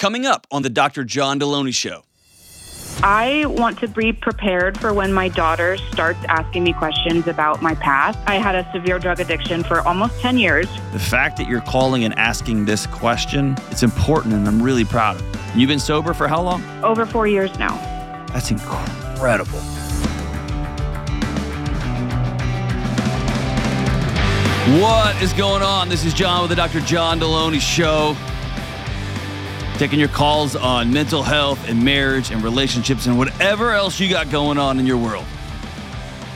coming up on the Dr. John Delony Show. I want to be prepared for when my daughter starts asking me questions about my past. I had a severe drug addiction for almost 10 years. The fact that you're calling and asking this question, it's important and I'm really proud of you. You've been sober for how long? Over four years now. That's incredible. What is going on? This is John with the Dr. John Delony Show. Taking your calls on mental health and marriage and relationships and whatever else you got going on in your world.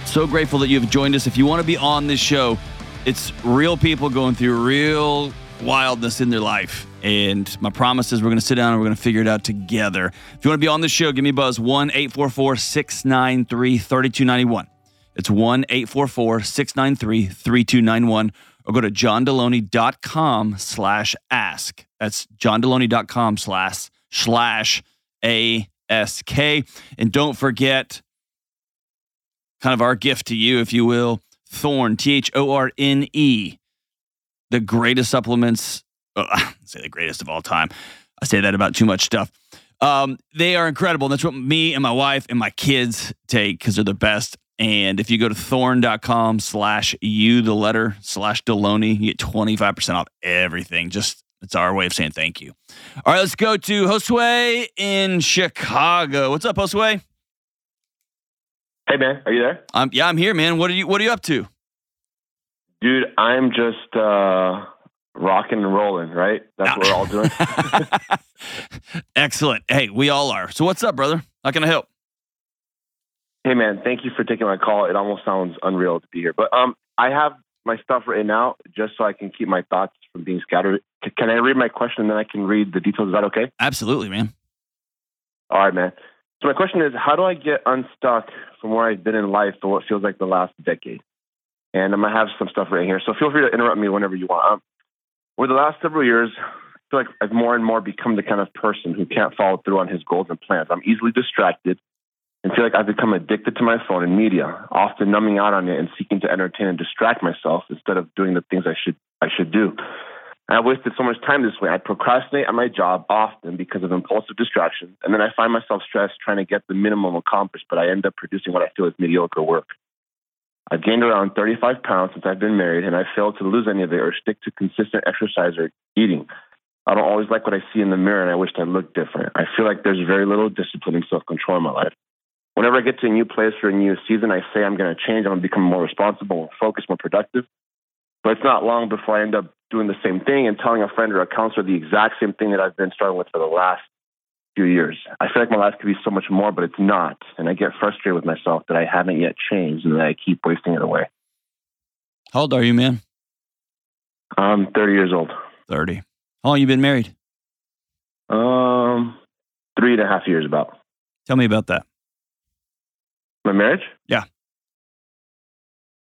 So grateful that you've joined us. If you want to be on this show, it's real people going through real wildness in their life. And my promise is we're going to sit down and we're going to figure it out together. If you want to be on this show, give me a buzz 1 844 693 3291. It's 1 844 693 3291 or go to johndelony.com slash ask. That's johndelony.com slash slash ASK. And don't forget, kind of our gift to you, if you will, Thorne, T H O R N E, the greatest supplements, uh, I say the greatest of all time. I say that about too much stuff. Um, they are incredible. That's what me and my wife and my kids take because they're the best. And if you go to thorne.com slash you, the letter slash Delony, you get 25% off everything. Just it's our way of saying thank you. All right, let's go to Josue in Chicago. What's up, Josue? Hey man, are you there? Um, yeah, I'm here, man. What are you what are you up to? Dude, I'm just uh rocking and rolling, right? That's what we're all doing. Excellent. Hey, we all are. So what's up, brother? How can I help? Hey man, thank you for taking my call. It almost sounds unreal to be here. But um I have my stuff written out just so I can keep my thoughts from being scattered. C- Can I read my question and then I can read the details? Is that okay? Absolutely, man. All right, man. So my question is, how do I get unstuck from where I've been in life for what feels like the last decade? And I'm gonna have some stuff right here, so feel free to interrupt me whenever you want. Um, over the last several years, I feel like I've more and more become the kind of person who can't follow through on his goals and plans. I'm easily distracted and feel like I've become addicted to my phone and media, often numbing out on it and seeking to entertain and distract myself instead of doing the things I should I should do. And I've wasted so much time this way. I procrastinate at my job often because of impulsive distractions, and then I find myself stressed trying to get the minimum accomplished, but I end up producing what I feel is mediocre work. I've gained around 35 pounds since I've been married, and I failed to lose any of it or stick to consistent exercise or eating. I don't always like what I see in the mirror, and I wish I looked different. I feel like there's very little discipline and self control in my life. Whenever I get to a new place or a new season, I say I'm going to change. I'm going to become more responsible, more focused, more productive. But it's not long before I end up doing the same thing and telling a friend or a counselor the exact same thing that I've been struggling with for the last few years. I feel like my life could be so much more, but it's not. And I get frustrated with myself that I haven't yet changed and that I keep wasting it away. How old are you, man? I'm 30 years old. 30. How long you been married? Um, three and a half years about. Tell me about that. My marriage? Yeah.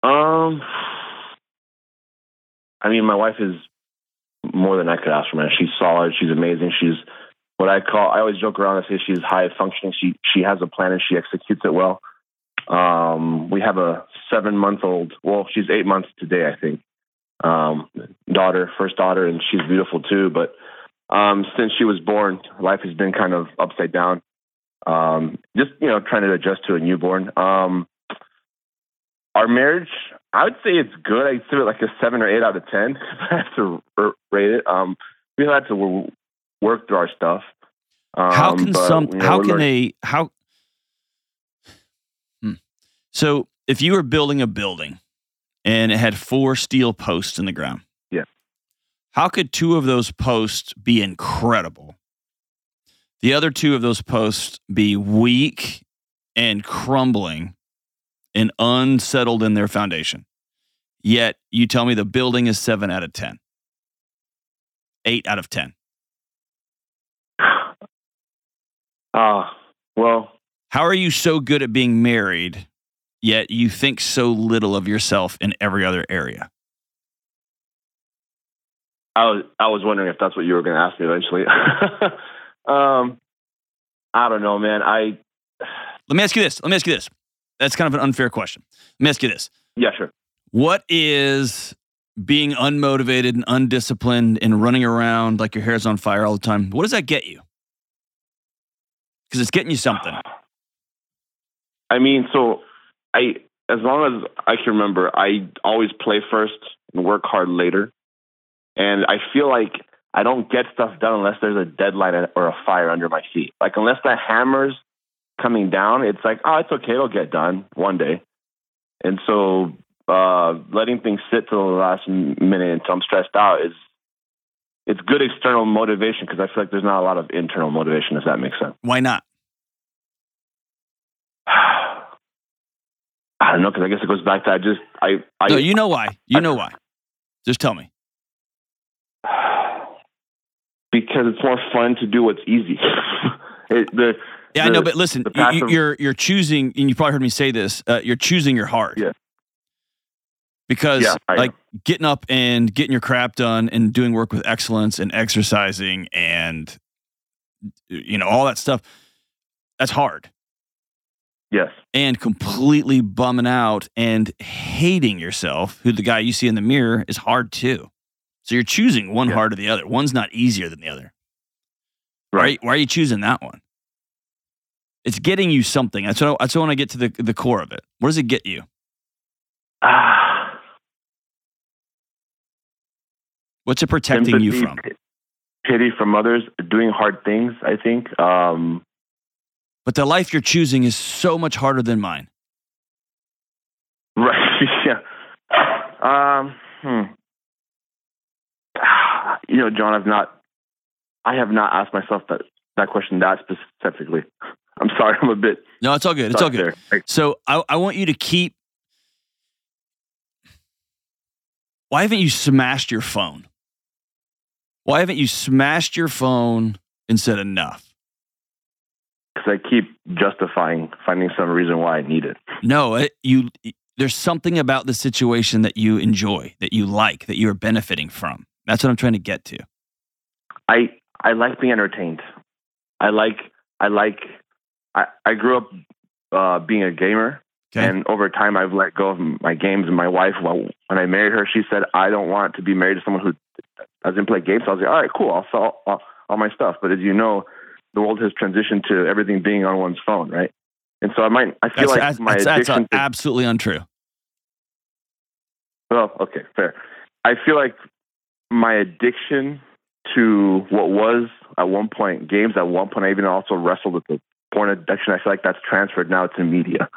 Um, I mean, my wife is more than I could ask for, man. She's solid. She's amazing. She's what I call. I always joke around and say she's high functioning. She she has a plan and she executes it well. Um, we have a seven month old. Well, she's eight months today, I think. Um, daughter, first daughter, and she's beautiful too. But um, since she was born, life has been kind of upside down. Um, just you know, trying to adjust to a newborn. Um, our marriage, I would say it's good. I'd give it like a seven or eight out of ten. If I have to rate it. Um, we had to work through our stuff. Um, how can but, some you know, how can learning- a how Hmm. so if you were building a building and it had four steel posts in the ground Yeah. how could two of those posts be incredible the other two of those posts be weak and crumbling and unsettled in their foundation yet you tell me the building is 7 out of 10 8 out of 10 Ah, well, How are you so good at being married, yet you think so little of yourself in every other area? I was I was wondering if that's what you were going to ask me eventually. um, I don't know, man. I Let me ask you this. Let me ask you this. That's kind of an unfair question. Let me ask you this. yeah, sure. What is being unmotivated and undisciplined and running around like your hair's on fire all the time, what does that get you? Because it's getting you something. I mean, so I, as long as I can remember, I always play first and work hard later. And I feel like I don't get stuff done unless there's a deadline or a fire under my feet. Like unless that hammer's coming down, it's like, oh, it's okay, it'll get done one day. And so uh, letting things sit till the last minute until I'm stressed out is it's good external motivation because I feel like there's not a lot of internal motivation. If that makes sense. Why not? I don't know because I guess it goes back to I just I, I no, you know why. You know why. Just tell me. Because it's more fun to do what's easy. it, the yeah, the, I know, but listen, you, are you're, you're choosing, and you probably heard me say this. Uh, you're choosing your heart. Yeah. Because yeah, like getting up and getting your crap done and doing work with excellence and exercising and you know all that stuff, that's hard. Yes. And completely bumming out and hating yourself, who the guy you see in the mirror is hard too. So you're choosing one yeah. hard or the other. One's not easier than the other. Right. Why, why are you choosing that one? It's getting you something. That's what I, that's what I want to get to the the core of it. What does it get you? Ah. What's it protecting Sympathy, you from? Pity from others, doing hard things. I think. Um, but the life you're choosing is so much harder than mine. Right. yeah. Um. Hmm. You know, John, I've not. I have not asked myself that that question that specifically. I'm sorry, I'm a bit. No, it's all good. It's all good. There. So I, I want you to keep. Why haven't you smashed your phone? Why haven't you smashed your phone and said enough? Because I keep justifying, finding some reason why I need it. No, it, you. There's something about the situation that you enjoy, that you like, that you're benefiting from. That's what I'm trying to get to. I I like being entertained. I like I like I, I grew up uh, being a gamer, okay. and over time I've let go of my games. And my wife, when I married her, she said I don't want to be married to someone who doesn't play games. So I was like, all right, cool, I'll sell all, all my stuff. But as you know, the world has transitioned to everything being on one's phone, right? And so I might I feel that's, like that's, my that's, addiction. that's absolutely untrue. Well, okay, fair. I feel like my addiction to what was at one point games. At one point, I even also wrestled with the porn addiction. I feel like that's transferred now to media.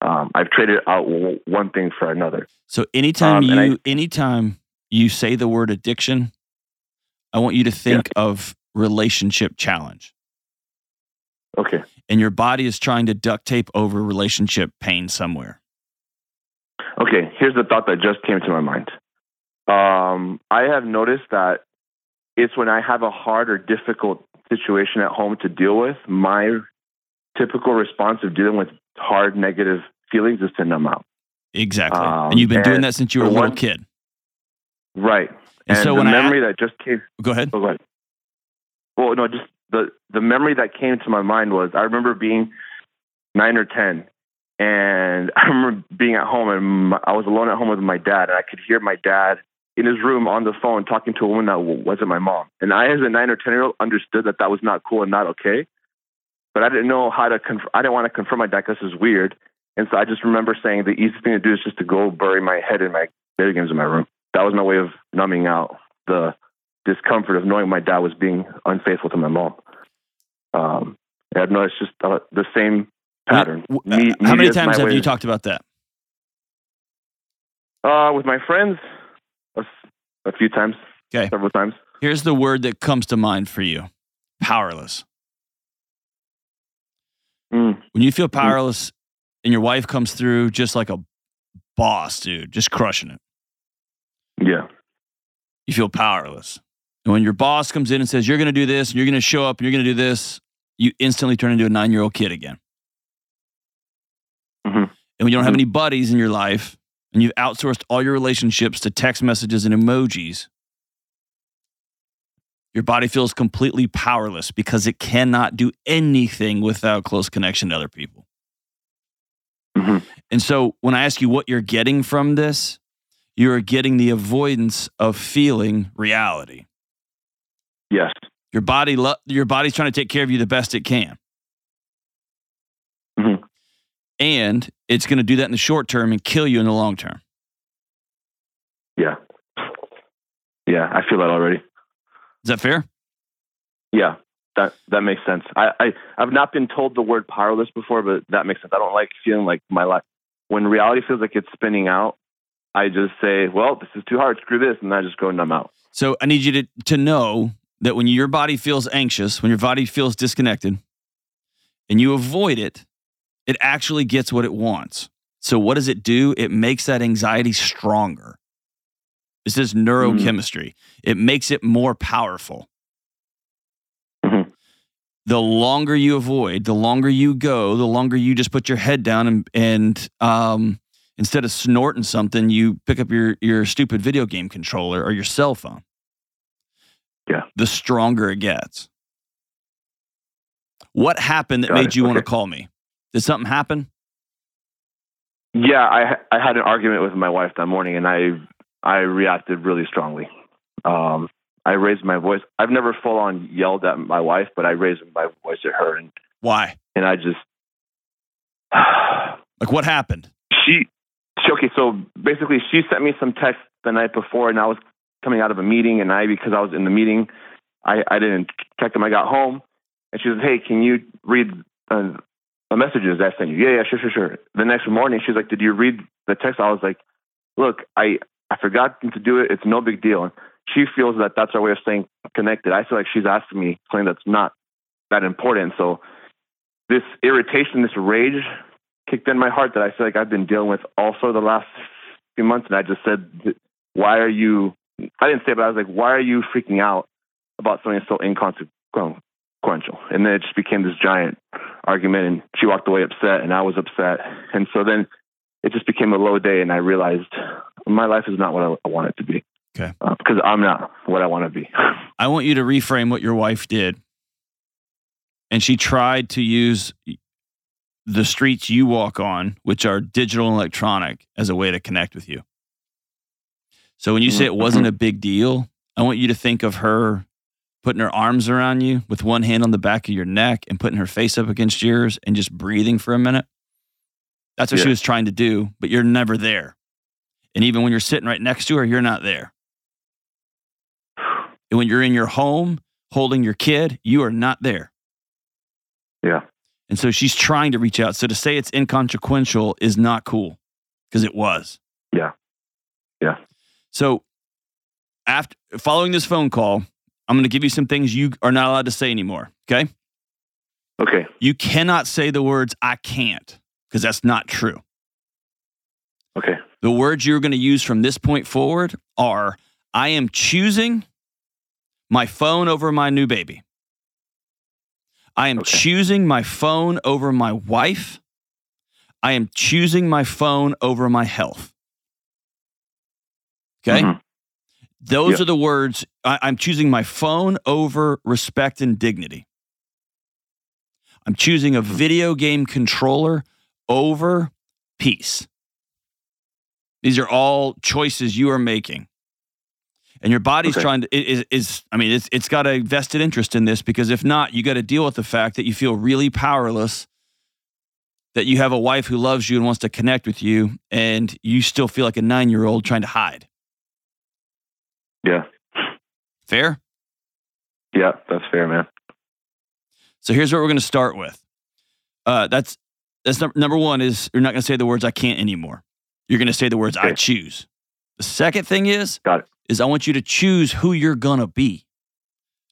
Um, I've traded out one thing for another. So anytime Um, you anytime you say the word addiction, I want you to think of relationship challenge. Okay. And your body is trying to duct tape over relationship pain somewhere. Okay. Here's the thought that just came to my mind. Um, I have noticed that it's when I have a hard or difficult situation at home to deal with, my typical response of dealing with hard negative feelings is to numb out. Exactly. Um, and you've been doing that since you were a little one- kid. Right. And, And, so the when memory I that just came go ahead. Oh, go ahead. Well, no, just the the memory that came to my mind was I remember being nine or ten, and I remember being at home and I was alone at home with my dad, and I could hear my dad in his room on the phone talking to a woman that wasn't my mom. And I, as a nine or ten year old, understood that that was not cool and not okay, but I didn't know how to. Conf- I didn't want to confront my dad because this is weird, and so I just remember saying the easiest thing to do is just to go bury my head in my video games in my room. That was my way of numbing out the discomfort of knowing my dad was being unfaithful to my mom. Um, and I've noticed just uh, the same pattern. Me- How many times have you talked about that? Uh, with my friends, a, a few times, Okay. several times. Here's the word that comes to mind for you powerless. Mm, When you feel powerless and your wife comes through just like a boss, dude, just crushing it, yeah, you feel powerless. And when your boss comes in and says, you're going to do this, and you're going to show up, and you're going to do this, you instantly turn into a nine year old kid again. Mhm. And when you don't have Mhm. any buddies in your life, and you've outsourced all your relationships to text messages and emojis, your body feels completely powerless because it cannot do anything without close connection to other people. Mhm. And so when I ask you what you're getting from this, you are getting the avoidance of feeling reality. Yes. Your body, lo- your body's trying to take care of you the best it can, and it's going to do that in the short term and kill you in the long term. Yeah. Yeah, I feel that already. Is that fair? Yeah, that that makes sense. I, I I've not been told the word powerless before, but that makes sense. I don't like feeling like my life when reality feels like it's spinning out. I just say, "Well, this is too hard. Screw this," and I just go numb out. So I need you to to know that when your body feels anxious, when your body feels disconnected, and you avoid it, it actually gets what it wants. So what does it do? It makes that anxiety stronger. This is neurochemistry. It makes it more powerful. Mhm. The longer you avoid, the longer you go, the longer you just put your head down and and um, instead of snorting something, you pick up your your stupid video game controller or your cell phone. Yeah. The stronger it gets. What happened that Got made it. you want to call me? Did something happen? Yeah, I I had an argument with my wife that morning, and I I reacted really strongly. Um, I raised my voice. I've never full on yelled at my wife, but I raised my voice at her, and Why? and I just Like what happened? she, she okay so basically she sent me some text the night before and i was coming out of a meeting and i because i was in the meeting i i didn't check them i got home and she says hey can you read uh, the messages i sent you yeah yeah sure sure sure. The next morning she's like did you read the text? I was like look i i forgot to do it. It's no big deal. And she feels that that's our way of staying connected. I feel like she's asking me something that's not that important. So this irritation this rage kicked in my heart that I feel like I've been dealing with also the last few months. And I just said, why are you, I didn't say it, but I was like, why are you freaking out about something so inconsequential? And then it just became this giant argument and she walked away upset and I was upset. And so then it just became a low day and I realized my life is not what I, I want it to be. Okay. Uh, because I'm not what I want to be. I want you to reframe what your wife did. And she tried to use the streets you walk on, which are digital and electronic, as a way to connect with you. So when you say it wasn't a big deal, I want you to think of her putting her arms around you with one hand on the back of your neck and putting her face up against yours and just breathing for a minute. That's what she was trying to do, but you're never there. And even when you're sitting right next to her, you're not there. And when you're in your home holding your kid, you are not there. yeah. And so she's trying to reach out. So to say it's inconsequential is not cool because it was. Yeah. Yeah. So after following this phone call, I'm going to give you some things you are not allowed to say anymore. Okay. Okay. You cannot say the words I can't because that's not true. Okay. The words you're going to use from this point forward are I am choosing my phone over my new baby. I am Okay. choosing my phone over my wife. I am choosing my phone over my health. Okay. Mhm. Those Yeah. are the words I, I'm choosing my phone over respect and dignity. I'm choosing a Mm-hmm. video game controller over peace. These are all choices you are making. And your body's Okay. trying to it is, is I mean it's it's got a vested interest in this because if not, you got to deal with the fact that you feel really powerless that you have a wife who loves you and wants to connect with you and you still feel like a 9-year-old trying to hide. Yeah. Fair? Yeah. That's fair, man. So here's what we're going to start with. Uh, that's that's num- number one is you're not going to say the words I can't anymore. You're going to say the words I choose. The second thing is Got it. is I want you to choose who you're going to be.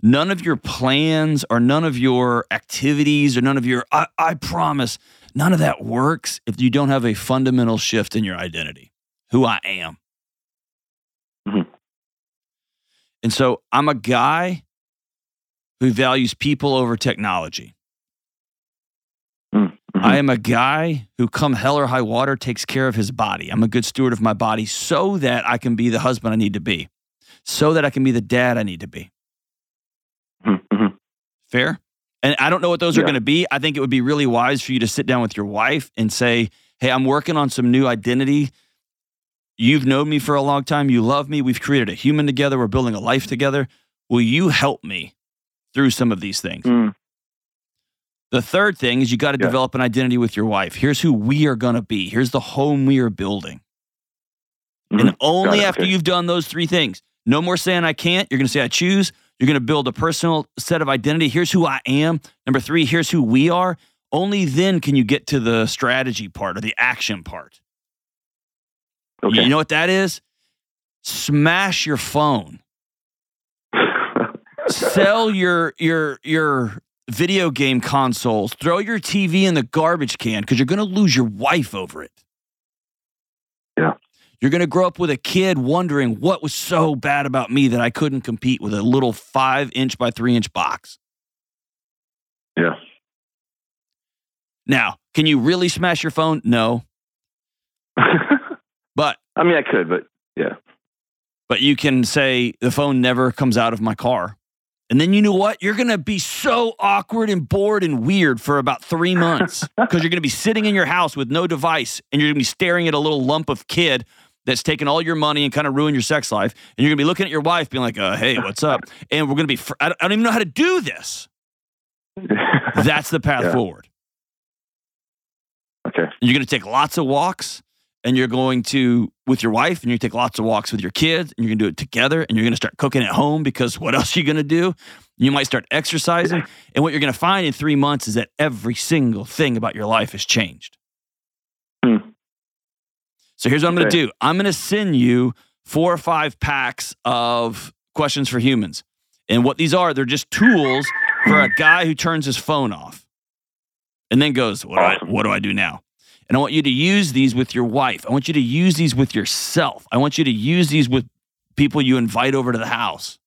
None of your plans or none of your activities or none of your I, I promise none of that works if you don't have a fundamental shift in your identity. Who I am. Mhm. And so I'm a guy who values people over technology. Mm, mhm. I am a guy who, come hell or high water, takes care of his body. I'm a good steward of my body so that I can be the husband I need to be, so that I can be the dad I need to be. Mhm, mhm. Fair? And I don't know what those are going to be. I think it would be really wise for you to sit down with your wife and say, Hey, I'm working on some new identity You've known me for a long time. You love me. We've created a human together. We're building a life together. Will you help me through some of these things? Mm. The third thing is you got to Yeah. develop an identity with your wife. Here's who we are going to be. Here's the home we are building. And Mhm. only it, after okay. you've done those three things, no more saying I can't. You're going to say I choose. You're going to build a personal set of identity. Here's who I am. Number three, here's who we are. Only then can you get to the strategy part or the action part. Okay. You know what that is? Smash your phone. Sell your your your video game consoles. Throw your TV in the garbage can because you're going to lose your wife over it. Yeah. You're going to grow up with a kid wondering what was so bad about me that I couldn't compete with a little five inch by three inch box. yeah. Now, can you really smash your phone? No. I mean, I could, but yeah. but you can say the phone never comes out of my car. And then you know what? You're going to be so awkward and bored and weird for about three months because you're going to be sitting in your house with no device and you're going to be staring at a little lump of kid that's taken all your money and kind of ruined your sex life. And you're going to be looking at your wife being like, uh, hey, what's up? And we're going to be, fr- I don't I don't even know how to do this. That's the path Yeah. forward. okay. You're going to take lots of walks and you're going to, with your wife, and to take lots of walks with your kids and you're going to do it together and you're going to start cooking at home because what else are you going to do? You might start exercising. And what you're going to find in three months is that every single thing about your life has changed. Hmm. So here's what I'm going to do I'm going to send you four or five packs of questions for humans. And what these are, they're just tools for a guy who turns his phone off and then goes, what do, I, what do I do now? And I want you to use these with your wife. I want you to use these with yourself. I want you to use these with people you invite over to the house.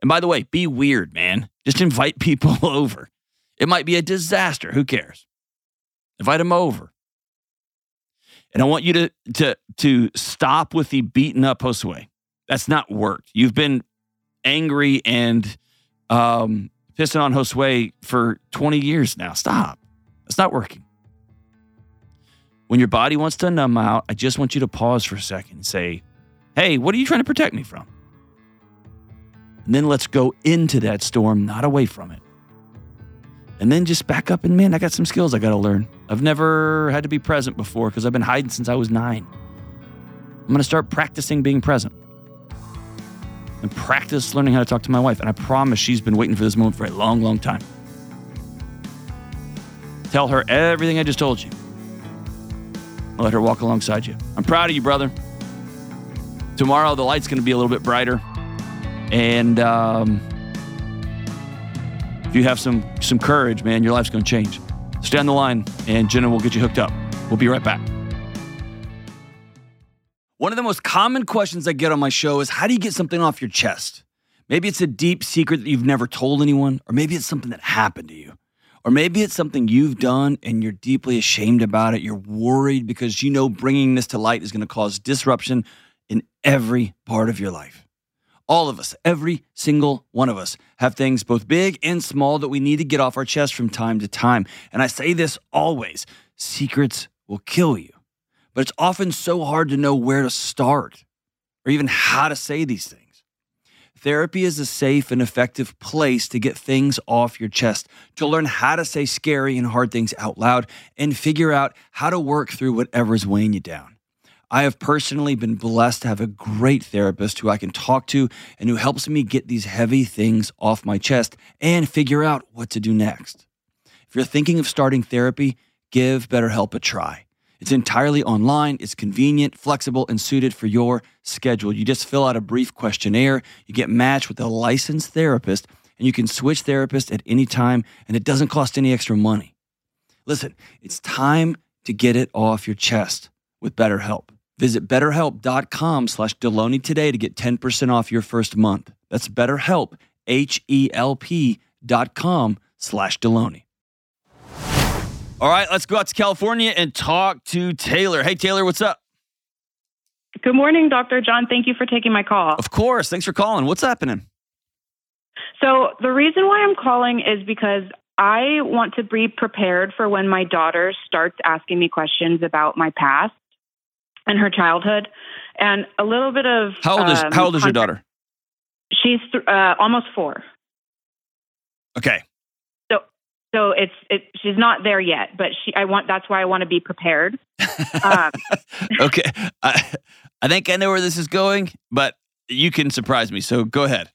And by the way, be weird, man. Just invite people over. It might be a disaster. Who cares? Invite them over. And I want you to to to stop with the beaten up Josue. That's not worked. You've been angry and um, pissing on Josue for 20 years now. Stop. That's not working. When your body wants to numb out, I just want you to pause for a second and say, Hey, what are you trying to protect me from? And then let's go into that storm, not away from it. And then just back up and man, I got some skills I got to learn. I've never had to be present before because I've been hiding since I was nine. I'm going to start practicing being present and practice learning how to talk to my wife. And I promise she's been waiting for this moment for a long, long time. Tell her everything I just told you. Let her walk alongside you. I'm proud of you, brother. Tomorrow, the light's going to be a little bit brighter. And um, if you have some some courage, man, your life's going to change. Stay on the line, and Jenna will get you hooked up. We'll be right back. One of the most common questions I get on my show is how do you get something off your chest? Maybe it's a deep secret that you've never told anyone, or maybe it's something that happened to you. Or maybe it's something you've done and you're deeply ashamed about it. You're worried because you know bringing this to light is going to cause disruption in every part of your life. All of us, every single one of us, have things both big and small that we need to get off our chest from time to time. And I say this always secrets will kill you. But it's often so hard to know where to start or even how to say these things. Therapy is a safe and effective place to get things off your chest, to learn how to say scary and hard things out loud, and figure out how to work through whatever's weighing you down. I have personally been blessed to have a great therapist who I can talk to and who helps me get these heavy things off my chest and figure out what to do next. If you're thinking of starting therapy, give BetterHelp a try. It's entirely online, it's convenient, flexible, and suited for your schedule. You just fill out a brief questionnaire, you get matched with a licensed therapist, and you can switch therapists at any time, and it doesn't cost any extra money. Listen, it's time to get it off your chest with BetterHelp. Visit betterhelp.com slash Delony today to get 10% off your first month. That's betterhelp, H-E-L-P dot com slash Delony. All right, let's go out to California and talk to Taylor. Hey, Taylor, what's up? Good morning, Dr. John. Thank you for taking my call. Of course. Thanks for calling. What's happening? So, the reason why I'm calling is because I want to be prepared for when my daughter starts asking me questions about my past. and her childhood, and a little bit of How old is um, How old is your daughter? She's th- uh, almost four. Okay. So it's it she's not there yet but she i want that's why i want to be prepared um, okay. I, I think I know where this is going, but you can surprise me. So go ahead.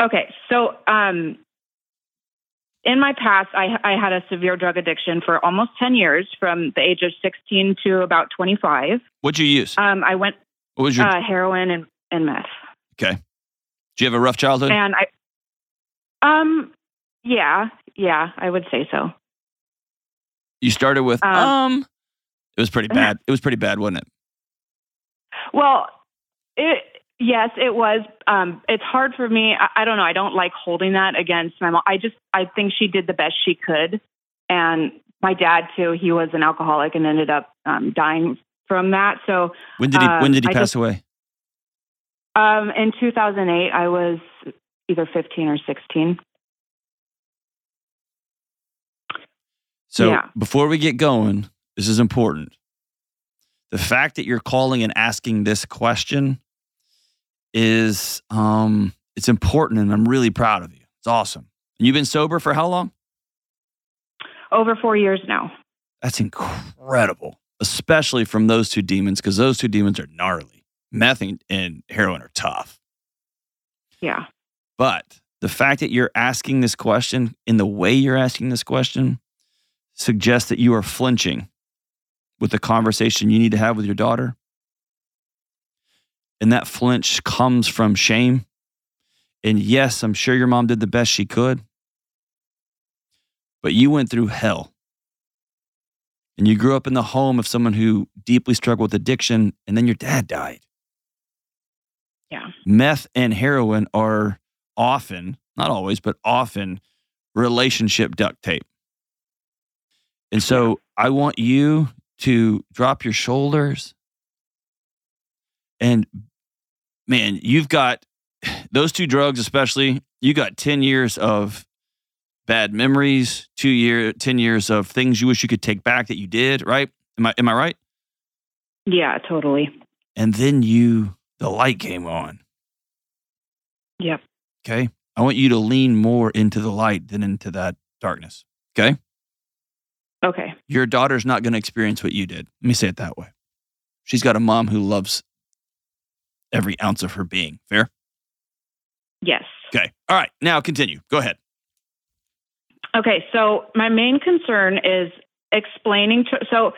okay so um in my past I, I had a severe drug addiction for almost 10 years from the age of 16 to about 25 What'd you use? um i went What was your? uh, heroin and, and meth okay. do you have a rough childhood? and i um yeah yeah i would say so you started with um. um, It was pretty bad. It was pretty bad, wasn't it? Well, it yes, it was. Um, it's hard for me. I, I don't know. I don't like holding that against my mom. I just I think she did the best she could, and my dad too. He was an alcoholic and ended up um, dying from that. So When did he? when um, did he pass just- away? um, in 2008, I was either 15 or 16. So yeah. before we get going, this is important. The fact that you're calling and asking this question is um it's important and I'm really proud of you. It's awesome. And you've been sober for how long? Over four years now. That's incredible, especially from those two demons, because those two demons are gnarly. Meth and heroin are tough. Yeah. But the fact that you're asking this question in the way you're asking this question suggests that you are flinching with the conversation you need to have with your daughter. And that flinch comes from shame. And yes, I'm sure your mom did the best she could, but you went through hell. And you grew up in the home of someone who deeply struggled with addiction, and then your dad died. Yeah. Meth and heroin are often, not always, but often relationship duct tape. And so I want you to drop your shoulders. And man, you've got those two drugs, especially, you got 10 years of bad memories, two year, 10 years of things you wish you could take back that you did, right? Am I, am I right? Yeah. Totally. And then you, the light came on. Yep. Okay. I want you to lean more into the light than into that darkness. Okay. Okay. Your daughter's not going to experience what you did. Let me say it that way. She's got a mom who loves every ounce of her being. Fair? Yes. Okay. All right. Now continue. Go ahead. Okay, so my main concern is explaining to so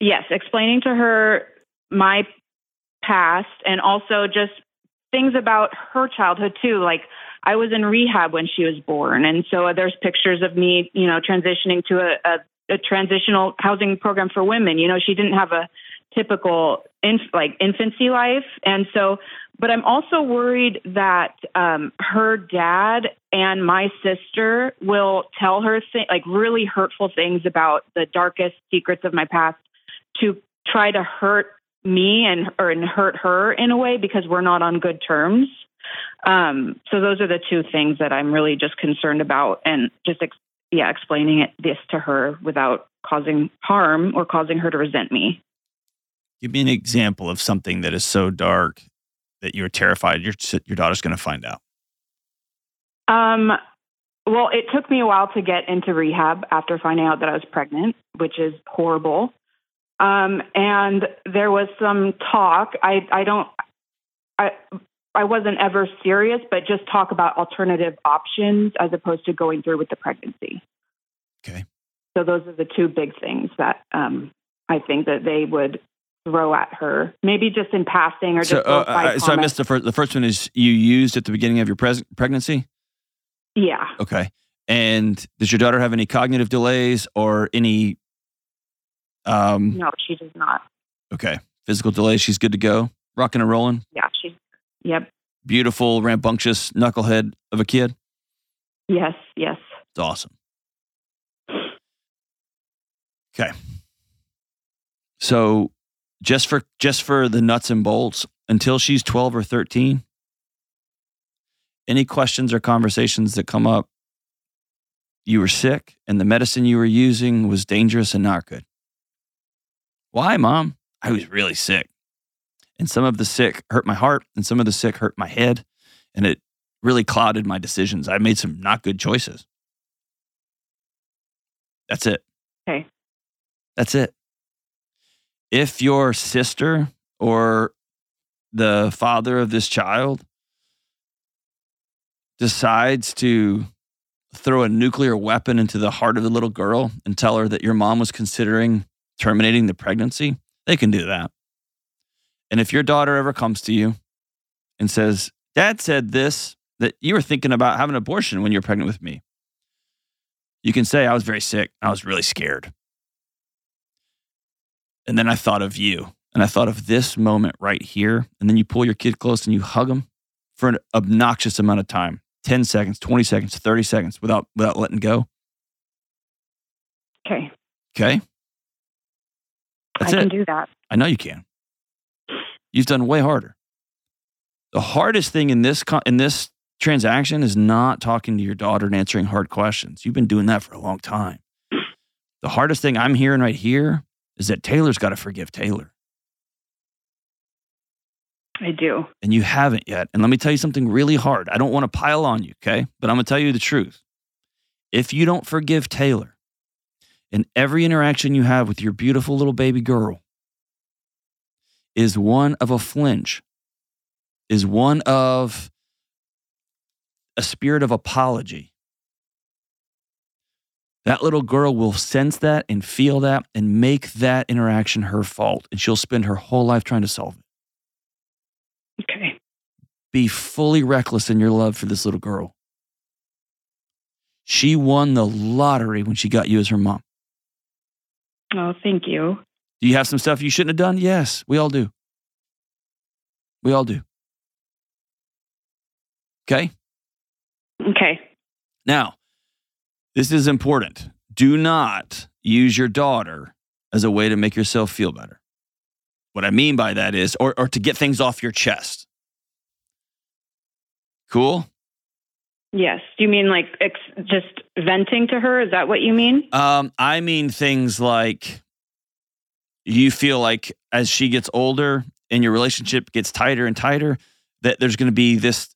yes, explaining to her my past and also just things about her childhood too. Like I was in rehab when she was born, and so there's pictures of me, you know, transitioning to a, a, a transitional housing program for women. You know, she didn't have a typical inf- like infancy life, and so. But I'm also worried that um, her dad and my sister will tell her th- like really hurtful things about the darkest secrets of my past to try to hurt me and or and hurt her in a way because we're not on good terms. Um, so those are the two things that I'm really just concerned about, and just ex- yeah, explaining it this to her without causing harm or causing her to resent me. Give me an example of something that is so dark that you're terrified your, your daughter's going to find out. Um, well, it took me a while to get into rehab after finding out that I was pregnant, which is horrible. Um, and there was some talk. I, I don't, I, I wasn't ever serious, but just talk about alternative options as opposed to going through with the pregnancy. Okay. So those are the two big things that um, I think that they would throw at her, maybe just in passing or So, just. uh, uh, so I missed the first. The first one is you used at the beginning of your pres- pregnancy. Yeah. Okay. And does your daughter have any cognitive delays or any? Um. No, she does not. Okay. Physical delays. She's good to go. Rocking and rolling. Yeah, she's. Yep. Beautiful, rambunctious knucklehead of a kid. Yes. Yes. It's awesome. Okay. So just for just for the nuts and bolts, until she's 12 or 13, any questions or conversations that come up, you were sick and the medicine you were using was dangerous and not good. Why, mom? I was really sick. And some of the sick hurt my heart, and some of the sick hurt my head. And it really clouded my decisions. I made some not good choices. That's it. Okay. That's it. If your sister or the father of this child decides to throw a nuclear weapon into the heart of the little girl and tell her that your mom was considering terminating the pregnancy, they can do that. And if your daughter ever comes to you and says, Dad said this, that you were thinking about having an abortion when you were pregnant with me, you can say, I was very sick. I was really scared. And then I thought of you and I thought of this moment right here. And then you pull your kid close and you hug them for an obnoxious amount of time 10 seconds, 20 seconds, 30 seconds without, without letting go. Okay. Okay. That's I it. can do that. I know you can. You've done way harder. The hardest thing in this con- in this transaction is not talking to your daughter and answering hard questions. You've been doing that for a long time. The hardest thing I'm hearing right here is that Taylor's got to forgive Taylor, I do. and you haven't yet. And let me tell you something really hard. I don't want to pile on you, okay? But I'm going to tell you the truth. If you don't forgive Taylor, in every interaction you have with your beautiful little baby girl, is one of a flinch, is one of a spirit of apology. That little girl will sense that and feel that and make that interaction her fault. And she'll spend her whole life trying to solve it. Okay. Be fully reckless in your love for this little girl. She won the lottery when she got you as her mom. Oh, thank you. Do you have some stuff you shouldn't have done? Yes, we all do. We all do. Okay. Okay. Now, this is important. Do not use your daughter as a way to make yourself feel better. What I mean by that is, or, or to get things off your chest. Cool? Yes. Do you mean like ex- just venting to her? Is that what you mean? Um, I mean things like you feel like as she gets older and your relationship gets tighter and tighter, that there's going to be this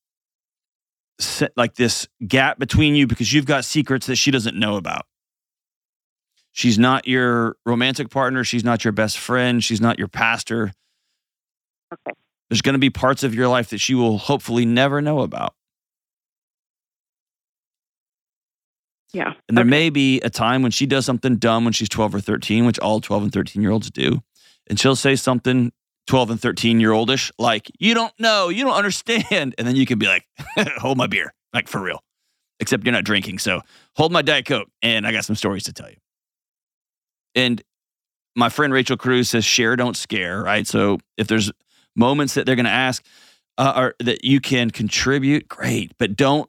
like this gap between you because you've got secrets that she doesn't know about. She's not your romantic partner. She's not your best friend. She's not your pastor. Okay. There's going to be parts of your life that she will hopefully never know about. Yeah. And there Okay. may be a time when she does something dumb when she's 12 or 13, which all 12 and 13 year olds do. And she'll say something 12 and 13 year oldish, like, you don't know, you don't understand. And then you can be like, hold my beer, like for real. Except you're not drinking. So hold my Diet Coke. And I got some stories to tell you. And my friend Rachel Cruz says, share, don't scare, right? So if there's moments that they're going to ask, uh, or that you can contribute, great, but don't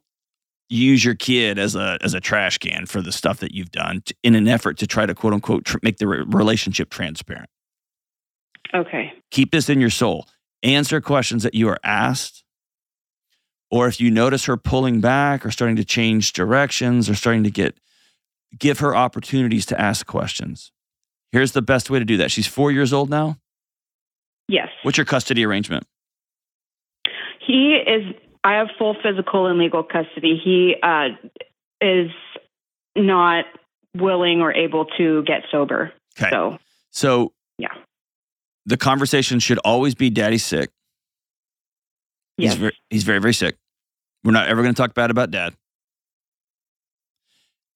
use your kid as a as a trash can for the stuff that you've done t- in an effort to try to quote unquote tr- make the re- relationship transparent. Okay. Keep this in your soul. Answer questions that you are asked. Or if you notice her pulling back or starting to change directions or starting to get give her opportunities to ask questions. Here's the best way to do that. She's 4 years old now. Yes. What's your custody arrangement? He is. I have full physical and legal custody. He uh, is not willing or able to get sober. Okay. So So, Yeah. The conversation should always be daddy's sick. yes. He's very, he's very, very sick. We're not ever going to talk bad about dad.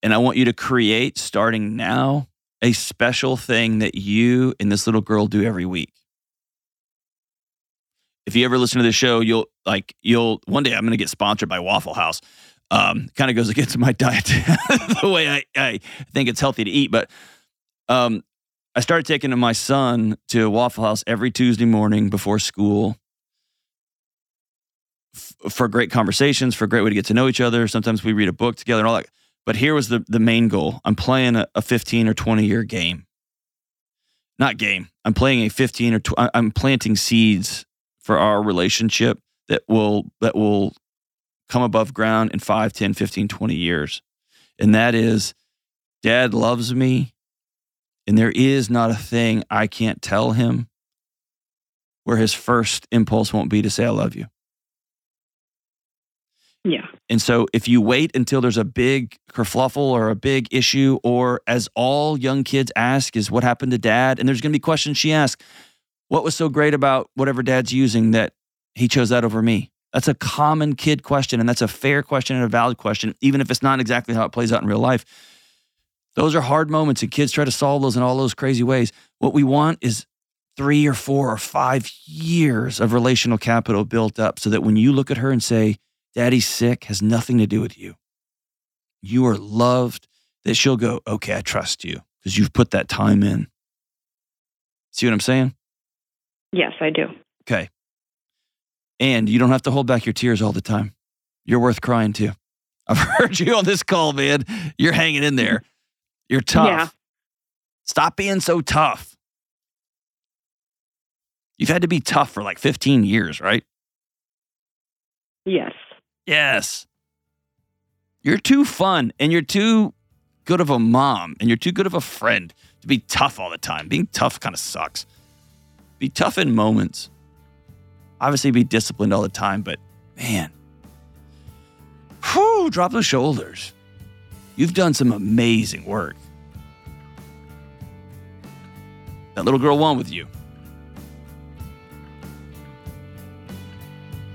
And I want you to create, starting now, a special thing that you and this little girl do every week. If you ever listen to the show, you'll like, you'll one day I'm to get sponsored by Waffle House. Um, kind of goes against my diet, the way I, I think it's healthy to eat. But um, I started taking my son to Waffle House every Tuesday morning before school f- for great conversations, for a great way to get to know each other. Sometimes we read a book together and all that. But here was the, the main goal I'm playing a, a 15 or 20 year game. Not game. I'm playing a 15 or tw- I'm planting seeds for our relationship that will that will come above ground in 5, 10, 15, 20 years. And that is dad loves me and there is not a thing I can't tell him where his first impulse won't be to say, I love you. Yeah. And so if you wait until there's a big kerfluffle or a big issue, or as all young kids ask, is what happened to dad? And there's going to be questions she asks. What was so great about whatever dad's using that he chose that over me? That's a common kid question, and that's a fair question and a valid question, even if it's not exactly how it plays out in real life. Those are hard moments, and kids try to solve those in all those crazy ways. What we want is three or four or five years of relational capital built up so that when you look at her and say, Daddy's sick has nothing to do with you. You are loved, that she'll go, okay, I trust you because you've put that time in. See what I'm saying? Yes, I do. Okay. And you don't have to hold back your tears all the time. You're worth crying too. I've heard you on this call, man. You're hanging in there. You're tough. Yeah. Stop being so tough. You've had to be tough for like 15 years, right? Yes. Yes. You're too fun and you're too good of a mom and you're too good of a friend to be tough all the time. Being tough kind of sucks. Be tough in moments. Obviously, be disciplined all the time, but man, whew, drop those shoulders. You've done some amazing work. That little girl won with you.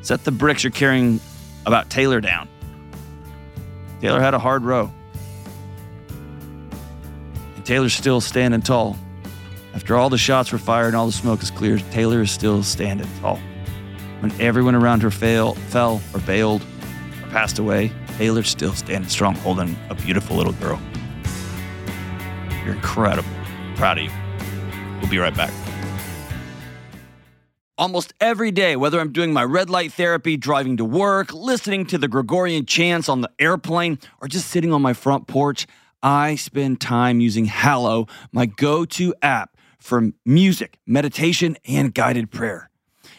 Set the bricks you're carrying about Taylor down. Taylor had a hard row. And Taylor's still standing tall. After all the shots were fired and all the smoke is cleared, Taylor is still standing tall. When everyone around her fail, fell or bailed or passed away, Taylor's still standing strong, holding a beautiful little girl. You're incredible. Proud of you. We'll be right back. Almost every day, whether I'm doing my red light therapy, driving to work, listening to the Gregorian chants on the airplane, or just sitting on my front porch, I spend time using Hallow, my go to app for music, meditation, and guided prayer.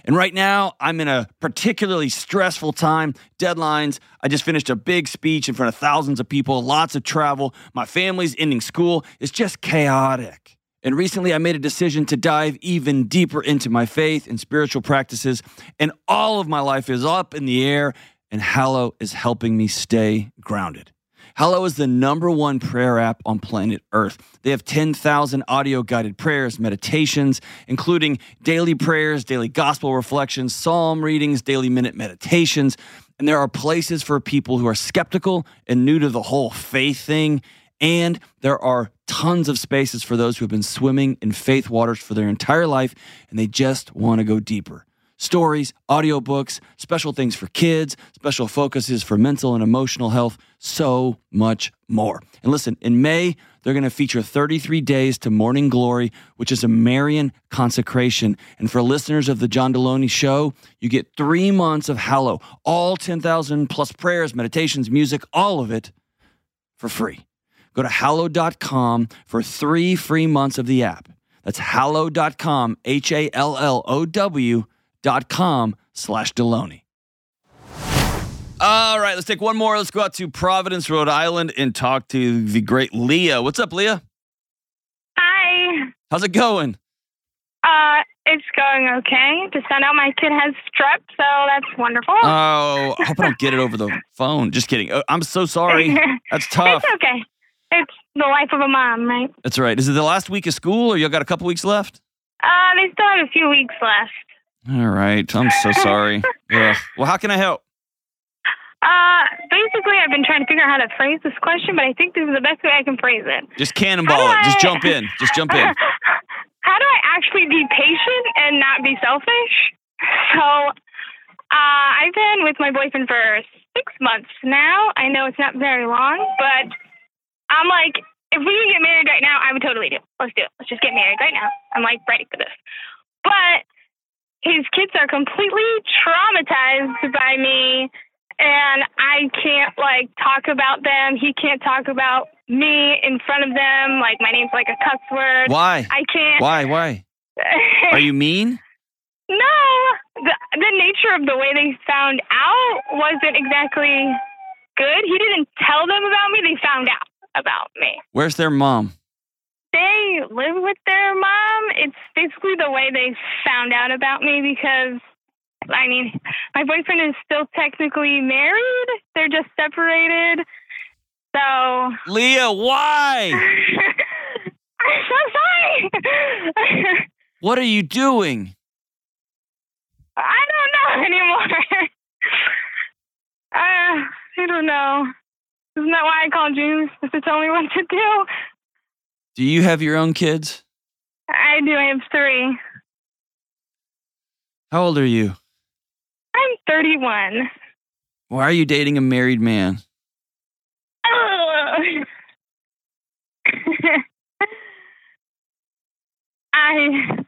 And right now, I'm in a particularly stressful time, deadlines. I just finished a big speech in front of thousands of people, lots of travel. My family's ending school. It's just chaotic. And recently, I made a decision to dive even deeper into my faith and spiritual practices. And all of my life is up in the air, and Hallow is helping me stay grounded. Hallow is the number one prayer app on planet Earth. They have 10,000 audio guided prayers, meditations, including daily prayers, daily gospel reflections, psalm readings, daily minute meditations. And there are places for people who are skeptical and new to the whole faith thing. And there are tons of spaces for those who have been swimming in faith waters for their entire life and they just want to go deeper. Stories, audiobooks, special things for kids, special focuses for mental and emotional health, so much more. And listen, in May, they're going to feature 33 days to morning glory, which is a Marian consecration. And for listeners of the John Delony show, you get three months of Hallow, all 10,000 plus prayers, meditations, music, all of it for free. Go to hallow.com for three free months of the app. That's hallow.com, H A L L O W dot com slash Delony. All right, let's take one more. Let's go out to Providence, Rhode Island and talk to the great Leah. What's up, Leah? Hi. How's it going? Uh, it's going okay. Just found out my kid has strep, so that's wonderful. Oh, I hope I don't get it over the phone. Just kidding. Uh, I'm so sorry. That's tough. It's okay. It's the life of a mom, right? That's right. Is it the last week of school or you got a couple weeks left? Uh, they still have a few weeks left. All right. I'm so sorry. Ugh. Well, how can I help? Uh, basically, I've been trying to figure out how to phrase this question, but I think this is the best way I can phrase it. Just cannonball it. do Just jump in. Just jump in. how do I actually be patient and not be selfish? So, uh, I've been with my boyfriend for six months now. I know it's not very long, but I'm like, if we could get married right now, I would totally do. it. Let's do it. Let's just get married right now. I'm like ready for this. But his kids are completely traumatized by me and I can't like talk about them. He can't talk about me in front of them. Like my name's like a cuss word. Why? I can't. Why? Why? Are you mean? no, the the nature of the way they found out wasn't exactly good. He didn't tell them about me. They found out about me. Where's their mom? They live with their mom. It's basically the way they found out about me because, I mean, my boyfriend is still technically married. They're just separated. So. Leah, why? I'm so sorry. what are you doing? I don't know anymore. uh, I don't know. Isn't that why I called you? To tell me what to do? Do you have your own kids? I do. I have three. How old are you? I'm 31. Why are you dating a married man? I,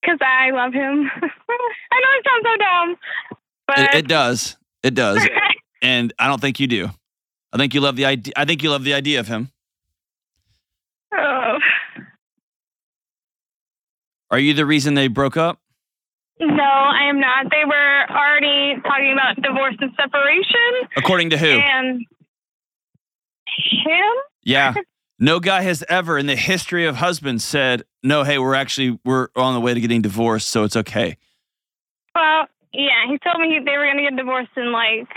because I love him. I know it sounds so dumb, but It, it does. It does. and I don't think you do. I think you love the idea. I think you love the idea of him. oh, Are you the reason they broke up? no, I am not. They were already talking about divorce and separation, According to who? and him. Yeah. No guy has ever in the history of husbands said, "No, hey, we're actually we're on the way to getting divorced, so it's okay." Well, yeah, he told me they were going to get divorced in like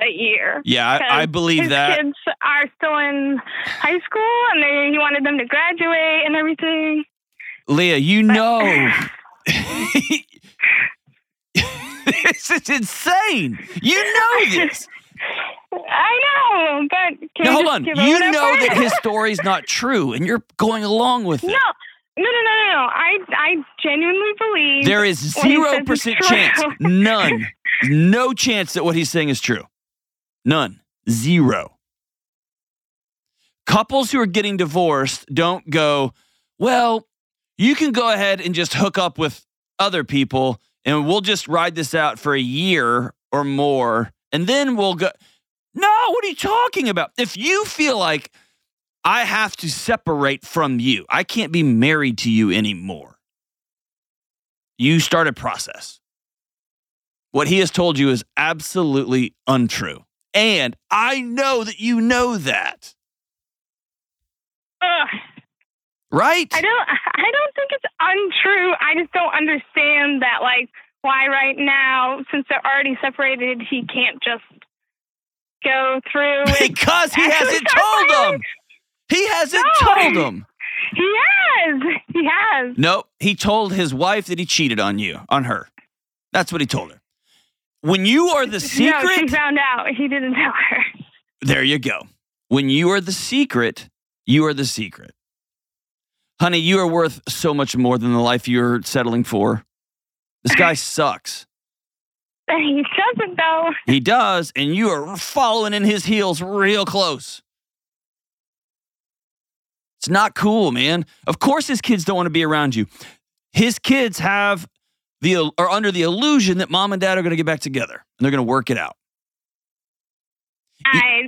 a year. Yeah, I, I believe his that. kids are still in high school, and they, he wanted them to graduate and everything. Leah, you know. this is insane. You know this. I know, but can Now hold on. You know that his story's not true, and you're going along with it. no, no, no, no, no. I, I genuinely believe There is zero percent chance, none, no chance that what he's saying is true. None, zero. Couples who are getting divorced don't go, well, you can go ahead and just hook up with other people and we'll just ride this out for a year or more and then we'll go. No, what are you talking about? If you feel like I have to separate from you, I can't be married to you anymore you start a process. What he has told you is absolutely untrue. And I know that you know that, Ugh, right? I don't. I don't think it's untrue. I just don't understand that, like, why right now, since they're already separated, he can't just go through. Because he hasn't told filing. them. He hasn't No. told them. He has. He has. Nope. He told his wife that he cheated on you, on her. That's what he told her. When you are the secret, No, she found out. He didn't tell her. there you go. When you are the secret, you are the secret. Honey, you are worth so much more than the life you're settling for. This guy sucks. He doesn't though. He does, and you are following in his heels real close. It's not cool, man. Of course, his kids don't want to be around you. His kids have the are under the illusion that mom and dad are going to get back together and they're going to work it out. I.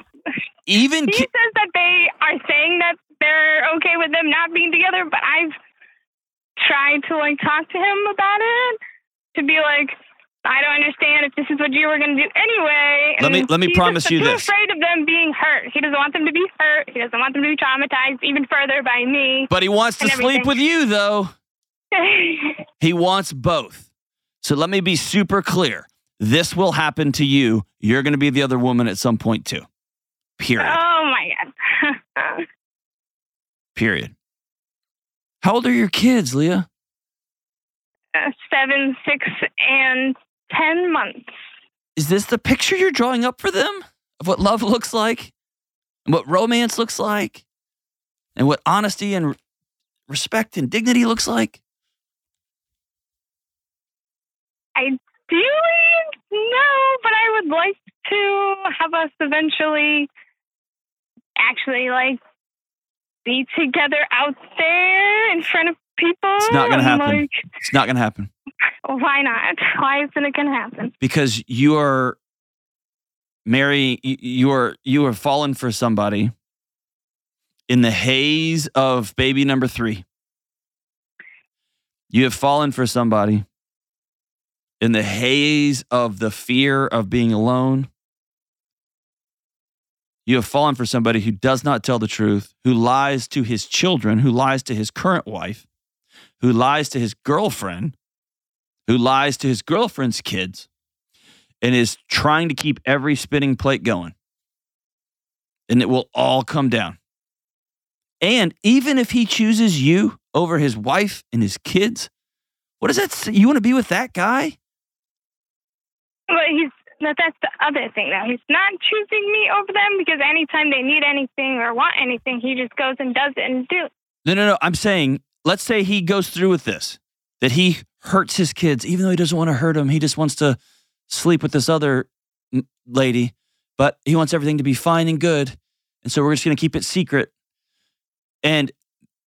Even He ki- says that they are saying that they're okay with them not being together, but I've tried to like talk to him about it to be like, I don't understand if this is what you were going to do anyway. Let me- let me he's promise just you this. afraid of them being hurt. He doesn't want them to be hurt. He doesn't want them to be traumatized even further by me. but he wants to and sleep with you though. He wants both. So let me be super clear. This will happen to you. You're going to be the other woman at some point too. Period. oh. Period. How old are your kids, Leah? Uh, Seven, six, and ten months. Is this the picture you're drawing up for them of what love looks like and what romance looks like and what honesty and respect and dignity looks like? Ideally, no, but I would like to have us eventually actually like be together out there in front of people. It's not gonna and, happen. Like, It's not going to happen why not? Why isn't it gonna happen? because you are Mary you are you are fallen for somebody in the haze of baby number 3. You have fallen for somebody in the haze of the fear of being alone. You have fallen for somebody who does not tell the truth, who lies to his children, who lies to his current wife, who lies to his girlfriend, who lies to his girlfriend's kids, and is trying to keep every spinning plate going. And it will all come down. And even if he chooses you over his wife and his kids, what does that say? You want to be with that guy? But he's but that's the other thing though. He's not choosing me over them because anytime they need anything or want anything, he just goes and does it and do. it. No, no, no. I'm saying, let's say he goes through with this, that he hurts his kids, even though he doesn't want to hurt them. He just wants to sleep with this other lady, but he wants everything to be fine and good. And so we're just going to keep it secret. And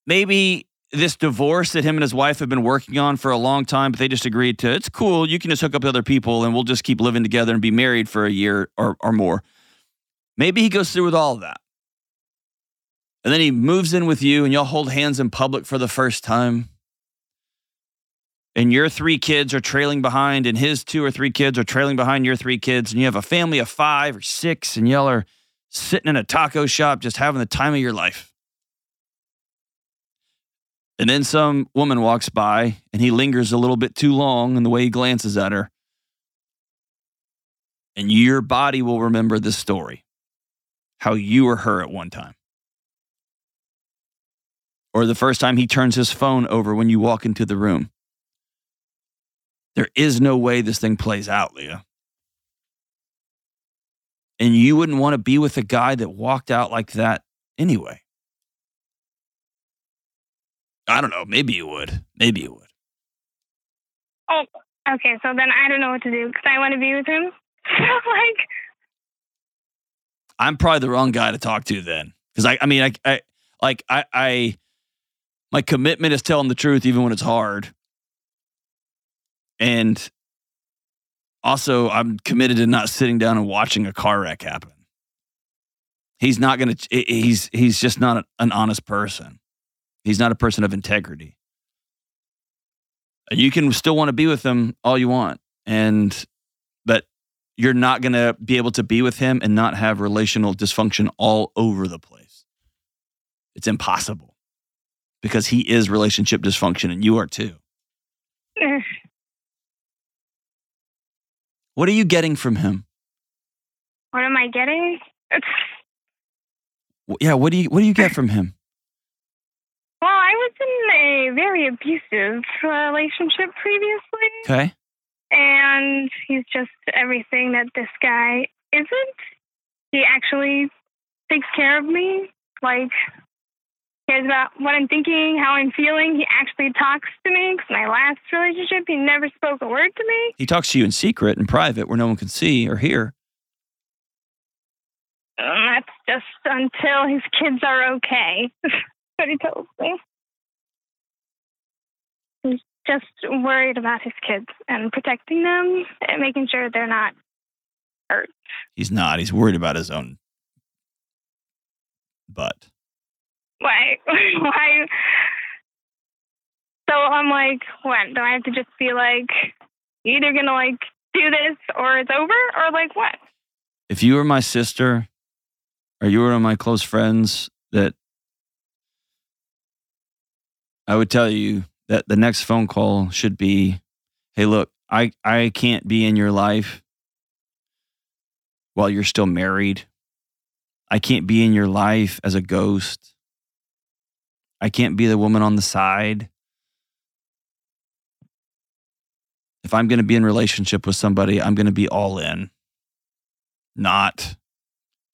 maybe this divorce that him and his wife have been working on for a long time, but they just agreed to, it's cool. You can just hook up with other people and we'll just keep living together and be married for a year or, or more. Maybe he goes through with all of that. And then he moves in with you and y'all hold hands in public for the first time. And your three kids are trailing behind, and his two or three kids are trailing behind your three kids. And you have a family of five or six, and y'all are sitting in a taco shop just having the time of your life. And then some woman walks by and he lingers a little bit too long in the way he glances at her. And your body will remember this story how you were her at one time. Or the first time he turns his phone over when you walk into the room. There is no way this thing plays out, Leah. And you wouldn't want to be with a guy that walked out like that anyway. I don't know. Maybe you would. Maybe you would. Oh, okay. So then I don't know what to do because I want to be with him. Like, I'm probably the wrong guy to talk to then. Because I, I mean, I, I, like, I, I, my commitment is telling the truth even when it's hard. And also, I'm committed to not sitting down and watching a car wreck happen. He's not going to, he's, he's just not an honest person. He's not a person of integrity. You can still want to be with him all you want. And, but you're not going to be able to be with him and not have relational dysfunction all over the place. It's impossible because he is relationship dysfunction and you are too. What are you getting from him? what am I getting? Yeah, what do you what do you get from him? Well, I was in a very abusive relationship previously, Okay. and he's just everything that this guy isn't. He actually takes care of me, like cares about what I'm thinking, how I'm feeling. He actually talks to me. 'cause my last relationship, he never spoke a word to me. He talks to you in secret in private where no one can see or hear. Um, that's just until his kids are okay. what he me. He's just worried about his kids and protecting them and making sure they're not hurt. He's not. He's worried about his own butt. Why? Why? So I'm like, what? Do I have to just be like, either gonna like do this or it's over, or like what? If you were my sister or you were one of my close friends that I would tell you that the next phone call should be, "Hey, look, I I can't be in your life while you're still married. I can't be in your life as a ghost. I can't be the woman on the side. If I'm going to be in relationship with somebody, I'm going to be all in. Not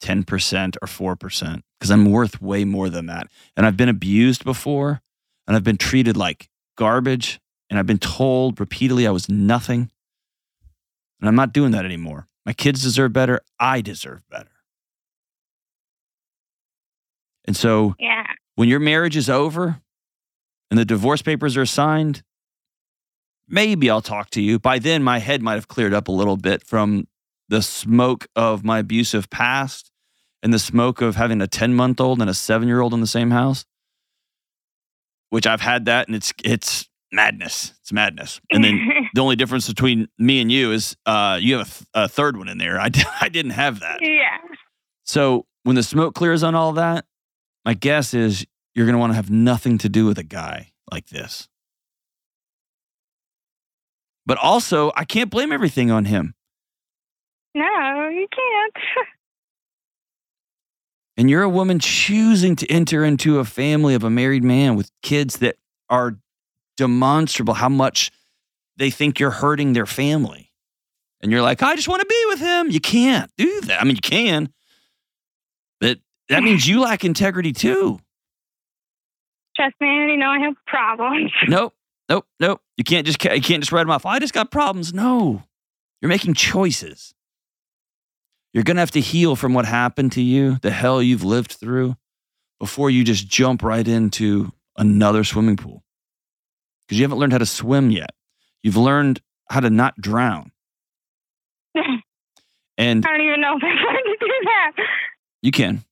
10% or 4% because I'm worth way more than that. And I've been abused before and I've been treated like garbage and I've been told repeatedly I was nothing. And I'm not doing that anymore. My kids deserve better. I deserve better. And so Yeah. when your marriage is over and the divorce papers are signed, maybe I'll talk to you. By then, my head might have cleared up a little bit from the smoke of my abusive past and the smoke of having a 10 month old and a seven year old in the same house, which I've had that and it's, it's madness. It's madness. And then the only difference between me and you is uh, you have a, th- a third one in there. I, d- I didn't have that. yeah. So when the smoke clears on all that, my guess is you're going to want to have nothing to do with a guy like this. But also, I can't blame everything on him. No, you can't. And you're a woman choosing to enter into a family of a married man with kids that are demonstrable how much they think you're hurting their family. And you're like, I just want to be with him. You can't do that. I mean, you can, but that means you lack integrity too. Trust me, I already know I have problems. Nope, nope, nope. You can't just you can't just write them off. Oh, I just got problems. No, you're making choices. You're gonna have to heal from what happened to you, the hell you've lived through, before you just jump right into another swimming pool. Because you haven't learned how to swim yet. You've learned how to not drown. And I don't even know if I'm going to do that. you can.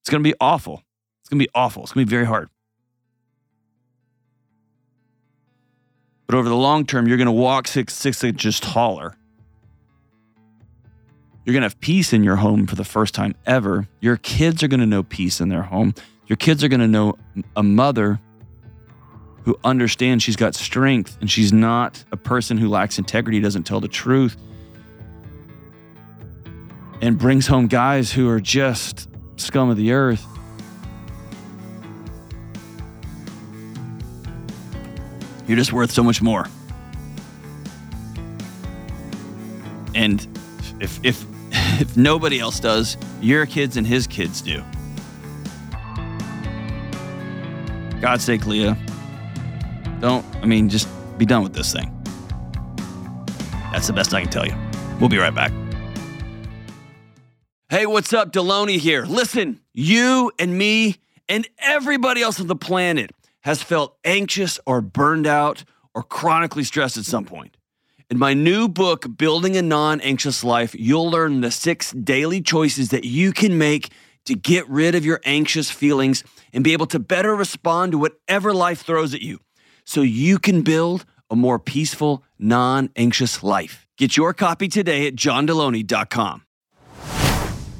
It's gonna be awful. It's gonna be awful. It's gonna be very hard. But over the long term, you're gonna walk six six inches taller. You're gonna have peace in your home for the first time ever. Your kids are gonna know peace in their home. Your kids are gonna know a mother who understands she's got strength and she's not a person who lacks integrity, doesn't tell the truth, and brings home guys who are just scum of the earth. You're just worth so much more. And if if if nobody else does, your kids and his kids do. God's sake, Leah. Don't, I mean, just be done with this thing. That's the best I can tell you. We'll be right back. Hey, what's up? Delony here. Listen, you and me and everybody else on the planet has felt anxious or burned out or chronically stressed at some point. In my new book, Building a Non Anxious Life, you'll learn the six daily choices that you can make to get rid of your anxious feelings and be able to better respond to whatever life throws at you so you can build a more peaceful, non anxious life. Get your copy today at johndelony.com.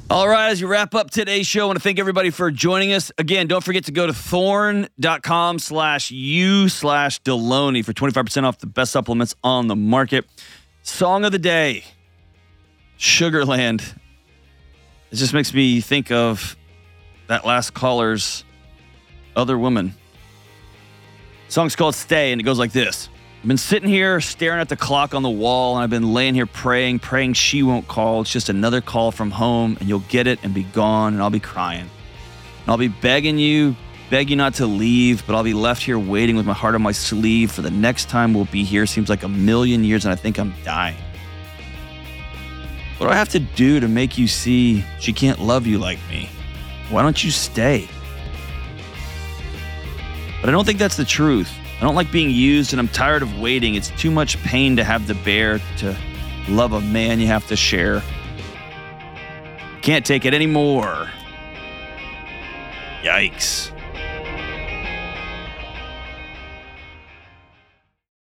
All right, as you wrap up today's show, I want to thank everybody for joining us. Again, don't forget to go to thorne.com slash you slash Delony for 25% off the best supplements on the market. Song of the day, Sugarland. It just makes me think of that last caller's other woman. song's called Stay, and it goes like this. I've been sitting here staring at the clock on the wall, and I've been laying here praying, praying she won't call. It's just another call from home, and you'll get it and be gone, and I'll be crying. And I'll be begging you, beg you not to leave, but I'll be left here waiting with my heart on my sleeve for the next time we'll be here. Seems like a million years, and I think I'm dying. What do I have to do to make you see she can't love you like me? Why don't you stay? But I don't think that's the truth. I don't like being used and I'm tired of waiting. It's too much pain to have to bear to love a man you have to share. Can't take it anymore. Yikes.